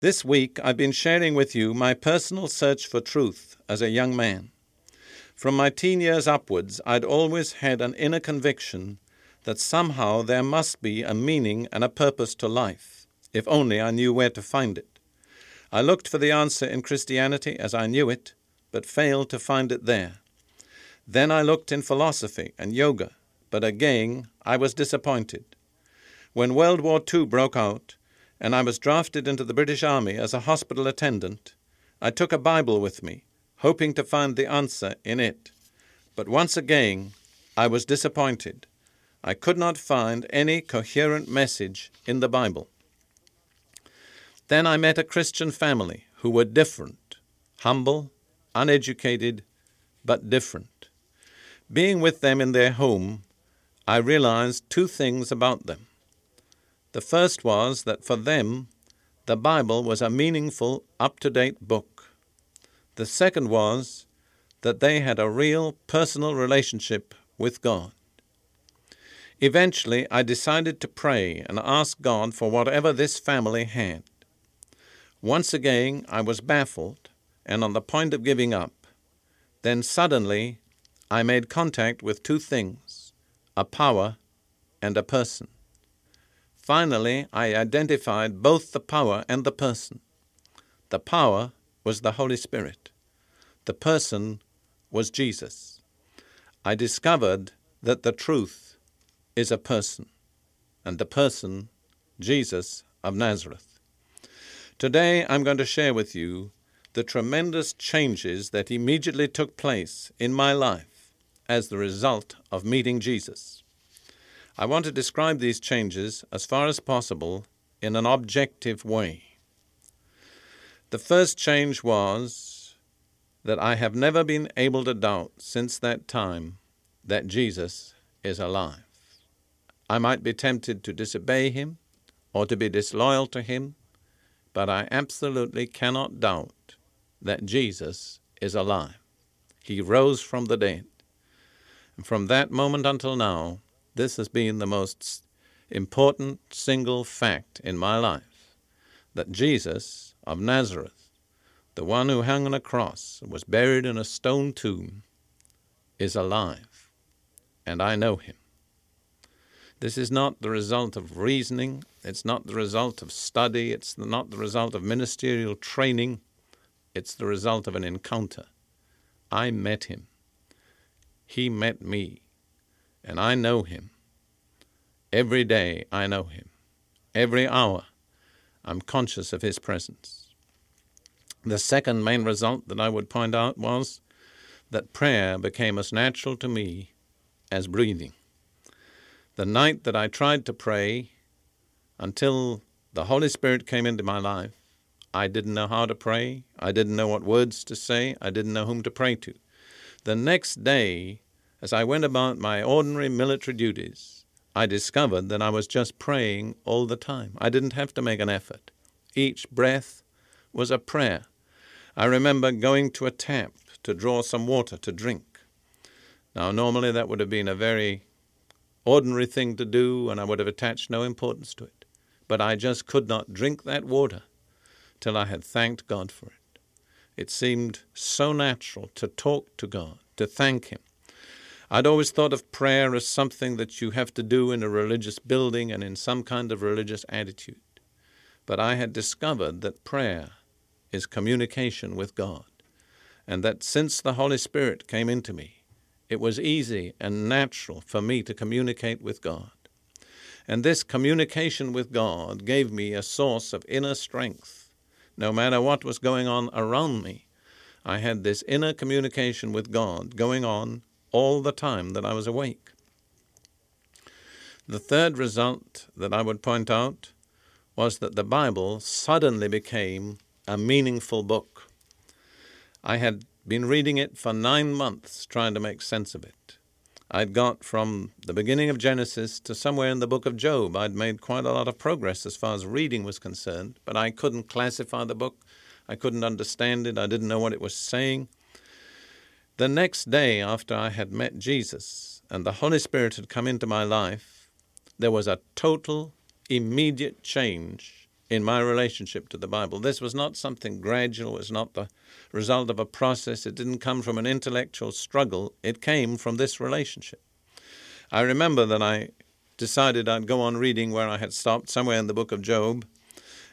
This week, I've been sharing with you my personal search for truth as a young man. From my teen years upwards, I'd always had an inner conviction that somehow there must be a meaning and a purpose to life, if only I knew where to find it. I looked for the answer in Christianity as I knew it, but failed to find it there. Then I looked in philosophy and yoga, but again I was disappointed. When World War II broke out, and I was drafted into the British Army as a hospital attendant, I took a Bible with me, hoping to find the answer in it. But once again, I was disappointed. I could not find any coherent message in the Bible. Then I met a Christian family who were different, humble, uneducated, but different. Being with them in their home, I realized two things about them. The first was that for them, the Bible was a meaningful, up to date book. The second was that they had a real personal relationship with God. Eventually, I decided to pray and ask God for whatever this family had. Once again, I was baffled and on the point of giving up. Then suddenly, I made contact with two things a power and a person. Finally, I identified both the power and the person. The power was the Holy Spirit, the person was Jesus. I discovered that the truth is a person, and the person, Jesus of Nazareth. Today, I'm going to share with you the tremendous changes that immediately took place in my life as the result of meeting Jesus. I want to describe these changes as far as possible in an objective way. The first change was that I have never been able to doubt since that time that Jesus is alive. I might be tempted to disobey him or to be disloyal to him, but I absolutely cannot doubt that Jesus is alive. He rose from the dead. And from that moment until now, this has been the most important single fact in my life that Jesus of Nazareth, the one who hung on a cross and was buried in a stone tomb, is alive, and I know him. This is not the result of reasoning, it's not the result of study, it's not the result of ministerial training, it's the result of an encounter. I met him. He met me and I know him. Every day I know him. Every hour I'm conscious of his presence. The second main result that I would point out was that prayer became as natural to me as breathing. The night that I tried to pray until the Holy Spirit came into my life, I didn't know how to pray. I didn't know what words to say. I didn't know whom to pray to. The next day, as I went about my ordinary military duties, I discovered that I was just praying all the time. I didn't have to make an effort. Each breath was a prayer. I remember going to a tap to draw some water to drink. Now, normally that would have been a very ordinary thing to do, and I would have attached no importance to it. But I just could not drink that water till I had thanked God for it. It seemed so natural to talk to God, to thank Him. I'd always thought of prayer as something that you have to do in a religious building and in some kind of religious attitude. But I had discovered that prayer is communication with God, and that since the Holy Spirit came into me, it was easy and natural for me to communicate with God. And this communication with God gave me a source of inner strength. No matter what was going on around me, I had this inner communication with God going on all the time that I was awake. The third result that I would point out was that the Bible suddenly became a meaningful book. I had been reading it for nine months, trying to make sense of it. I'd got from the beginning of Genesis to somewhere in the book of Job. I'd made quite a lot of progress as far as reading was concerned, but I couldn't classify the book. I couldn't understand it. I didn't know what it was saying. The next day, after I had met Jesus and the Holy Spirit had come into my life, there was a total, immediate change in my relationship to the Bible. This was not something gradual, it was not the result of a process, it didn't come from an intellectual struggle, it came from this relationship. I remember that I decided I'd go on reading where I had stopped, somewhere in the book of Job.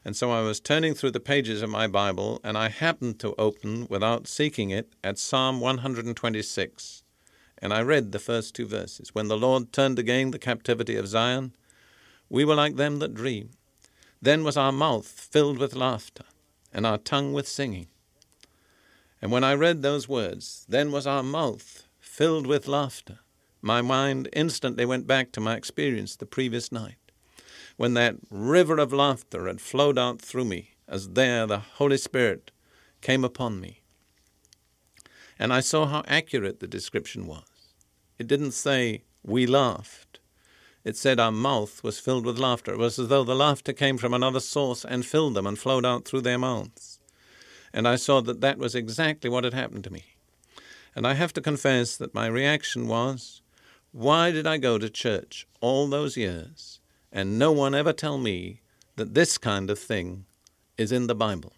And so I was turning through the pages of my Bible, and I happened to open, without seeking it, at Psalm 126. And I read the first two verses. When the Lord turned again the captivity of Zion, we were like them that dream. Then was our mouth filled with laughter, and our tongue with singing. And when I read those words, then was our mouth filled with laughter. My mind instantly went back to my experience the previous night, when that river of laughter had flowed out through me, as there the Holy Spirit came upon me. And I saw how accurate the description was. It didn't say, we laughed. It said our mouth was filled with laughter. It was as though the laughter came from another source and filled them and flowed out through their mouths. And I saw that that was exactly what had happened to me. And I have to confess that my reaction was, why did I go to church all those years and no one ever tell me that this kind of thing is in the Bible?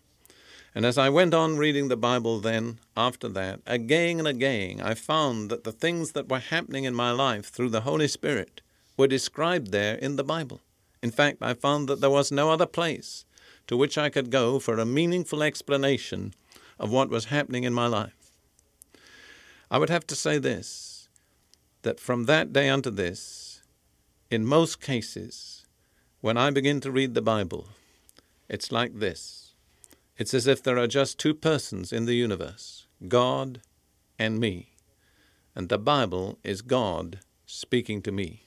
And as I went on reading the Bible then, after that, again and again, I found that the things that were happening in my life through the Holy Spirit were described there in the Bible. In fact, I found that there was no other place to which I could go for a meaningful explanation of what was happening in my life. I would have to say this that from that day unto this, in most cases, when I begin to read the Bible, it's like this. It's as if there are just two persons in the universe God and me. And the Bible is God speaking to me.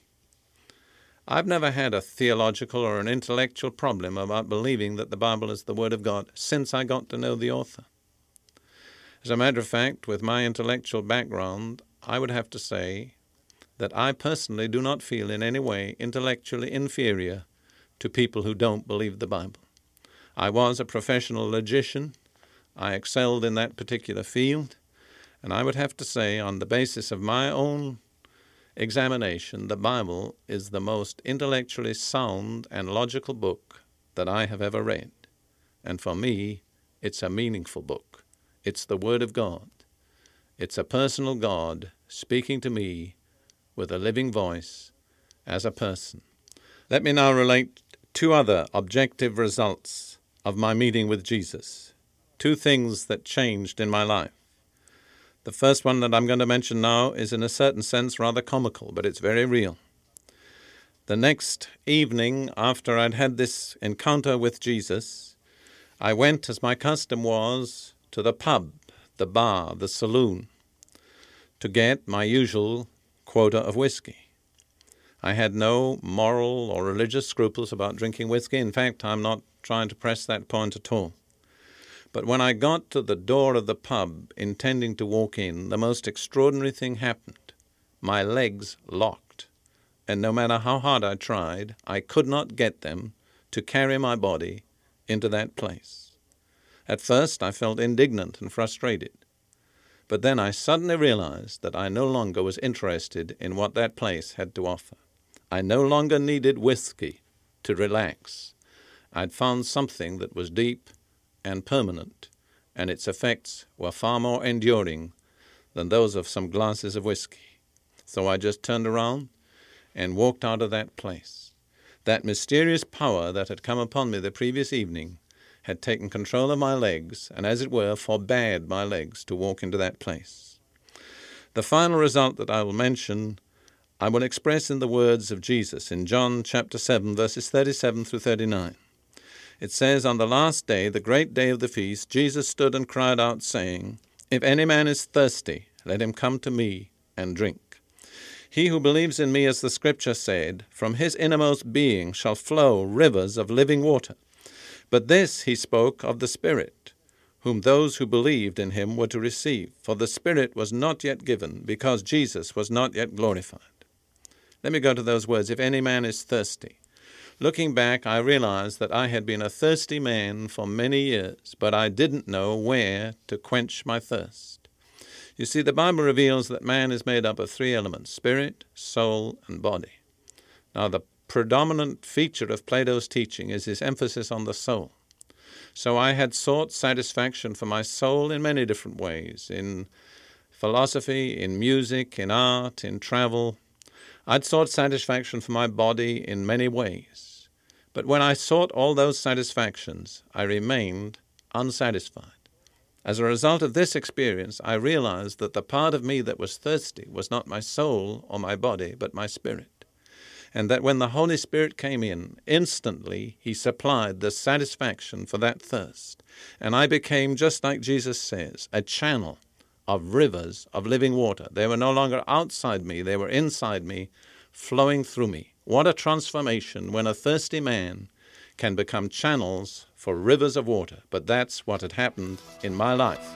I've never had a theological or an intellectual problem about believing that the Bible is the Word of God since I got to know the author. As a matter of fact, with my intellectual background, I would have to say that I personally do not feel in any way intellectually inferior to people who don't believe the Bible. I was a professional logician. I excelled in that particular field. And I would have to say, on the basis of my own examination, the Bible is the most intellectually sound and logical book that I have ever read. And for me, it's a meaningful book. It's the Word of God. It's a personal God speaking to me with a living voice as a person. Let me now relate two other objective results of my meeting with Jesus, two things that changed in my life. The first one that I'm going to mention now is, in a certain sense, rather comical, but it's very real. The next evening, after I'd had this encounter with Jesus, I went, as my custom was, to the pub, the bar, the saloon, to get my usual quota of whiskey. I had no moral or religious scruples about drinking whiskey. In fact, I'm not trying to press that point at all. But when I got to the door of the pub, intending to walk in, the most extraordinary thing happened. My legs locked, and no matter how hard I tried, I could not get them to carry my body into that place. At first, I felt indignant and frustrated. But then I suddenly realized that I no longer was interested in what that place had to offer. I no longer needed whiskey to relax. I'd found something that was deep and permanent, and its effects were far more enduring than those of some glasses of whiskey. So I just turned around and walked out of that place. That mysterious power that had come upon me the previous evening had taken control of my legs, and as it were, forbade my legs to walk into that place. The final result that I will mention, I will express in the words of Jesus in John chapter 7, verses 37 through 39. It says, On the last day, the great day of the feast, Jesus stood and cried out, saying, If any man is thirsty, let him come to me and drink. He who believes in me, as the scripture said, from his innermost being shall flow rivers of living water. But this he spoke of the Spirit, whom those who believed in him were to receive, for the Spirit was not yet given, because Jesus was not yet glorified. Let me go to those words. If any man is thirsty. Looking back, I realized that I had been a thirsty man for many years, but I didn't know where to quench my thirst. You see, the Bible reveals that man is made up of three elements spirit, soul, and body. Now, the predominant feature of Plato's teaching is his emphasis on the soul. So I had sought satisfaction for my soul in many different ways in philosophy, in music, in art, in travel, I'd sought satisfaction for my body in many ways. But when I sought all those satisfactions, I remained unsatisfied. As a result of this experience, I realized that the part of me that was thirsty was not my soul or my body, but my spirit. And that when the Holy Spirit came in, instantly He supplied the satisfaction for that thirst. And I became, just like Jesus says, a channel of rivers of living water. They were no longer outside me, they were inside me, flowing through me. What a transformation when a thirsty man can become channels for rivers of water. But that's what had happened in my life.